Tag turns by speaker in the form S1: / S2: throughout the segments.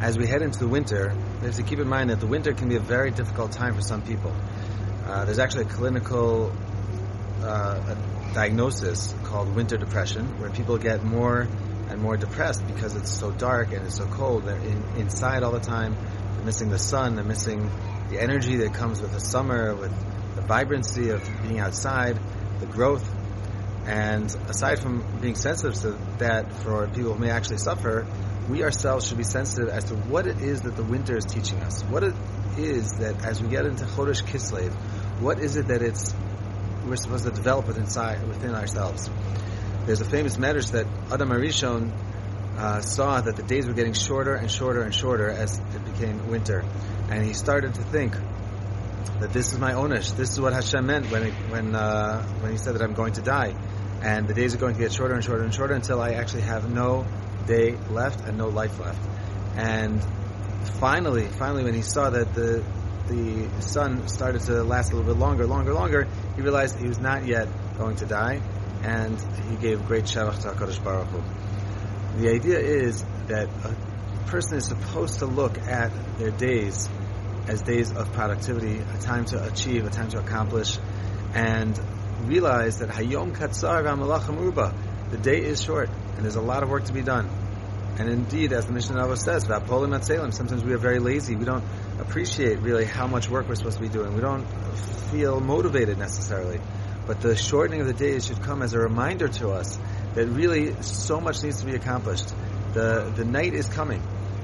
S1: as we head into the winter, we have to keep in mind that the winter can be a very difficult time for some people. Uh, there's actually a clinical uh, a diagnosis called winter depression, where people get more and more depressed because it's so dark and it's so cold. They're in, inside all the time. They're missing the sun. They're missing the energy that comes with the summer, with the vibrancy of being outside, the growth. And aside from being sensitive to that for people who may actually suffer, we ourselves should be sensitive as to what it is that the winter is teaching us. What it is that as we get into Chodesh Kislev, what is it that it's we're supposed to develop it inside within ourselves. There's a famous medrash that Adam Arishon uh, saw that the days were getting shorter and shorter and shorter as it became winter, and he started to think that this is my onish. This is what Hashem meant when he, when uh, when he said that I'm going to die, and the days are going to get shorter and shorter and shorter until I actually have no day left and no life left. And finally, finally, when he saw that the the sun started to last a little bit longer, longer, longer, he realized he was not yet going to die, and he gave great shavach to HaKadosh Baruch Hu. The idea is that a person is supposed to look at their days as days of productivity, a time to achieve, a time to accomplish, and realize that Hayom Katzar V'Amalachim Uba, the day is short, and there's a lot of work to be done. And indeed, as the Mishnah says, Vapolim Atzelim, sometimes we are very lazy. We don't appreciate really how much work we're supposed to be doing. We don't feel motivated necessarily. But the shortening of the days should come as a reminder to us that really so much needs to be accomplished. The, the night is coming.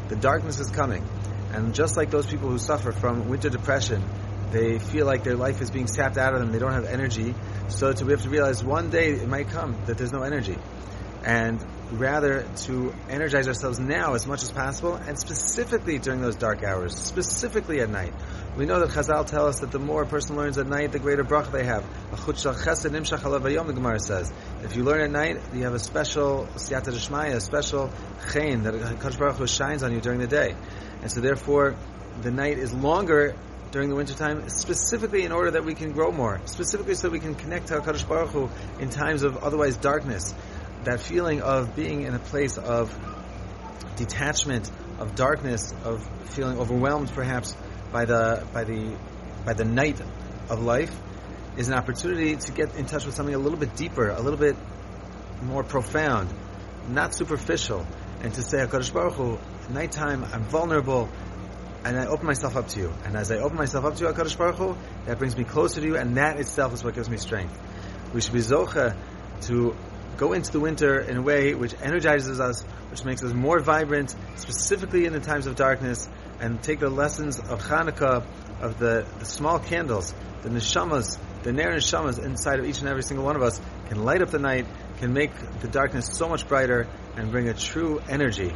S1: The darkness is coming. And just like those people who suffer from winter depression, they feel like their life is being sapped out of them. They don't have energy. So to, we have to realize one day it might come that there's no energy. And rather to energize ourselves now as much as possible, and specifically during those dark hours, specifically at night. We know that Chazal tell us that the more a person learns at night, the greater brach they have. The Gemara says, if you learn at night, you have a special siyata a special chen that Hakadosh Baruch Hu shines on you during the day, and so therefore the night is longer during the wintertime, specifically in order that we can grow more, specifically so we can connect to HaKadosh Baruch Hu in times of otherwise darkness. That feeling of being in a place of detachment, of darkness, of feeling overwhelmed perhaps by the by the by the night of life is an opportunity to get in touch with something a little bit deeper, a little bit more profound, not superficial, and to say, HaKadosh Baruch Hu, nighttime, I'm vulnerable, and I open myself up to you. And as I open myself up to you, HaKadosh Baruch Hu, that brings me closer to you, and that itself is what gives me strength. We should be zocha to go into the winter in a way which energizes us, which makes us more vibrant, specifically in the times of darkness, and take the lessons of Hanukkah, of the, the small candles, the neshamas, the ner neshamas inside of each and every single one of us can light up the night, can make the darkness so much brighter, and bring a true energy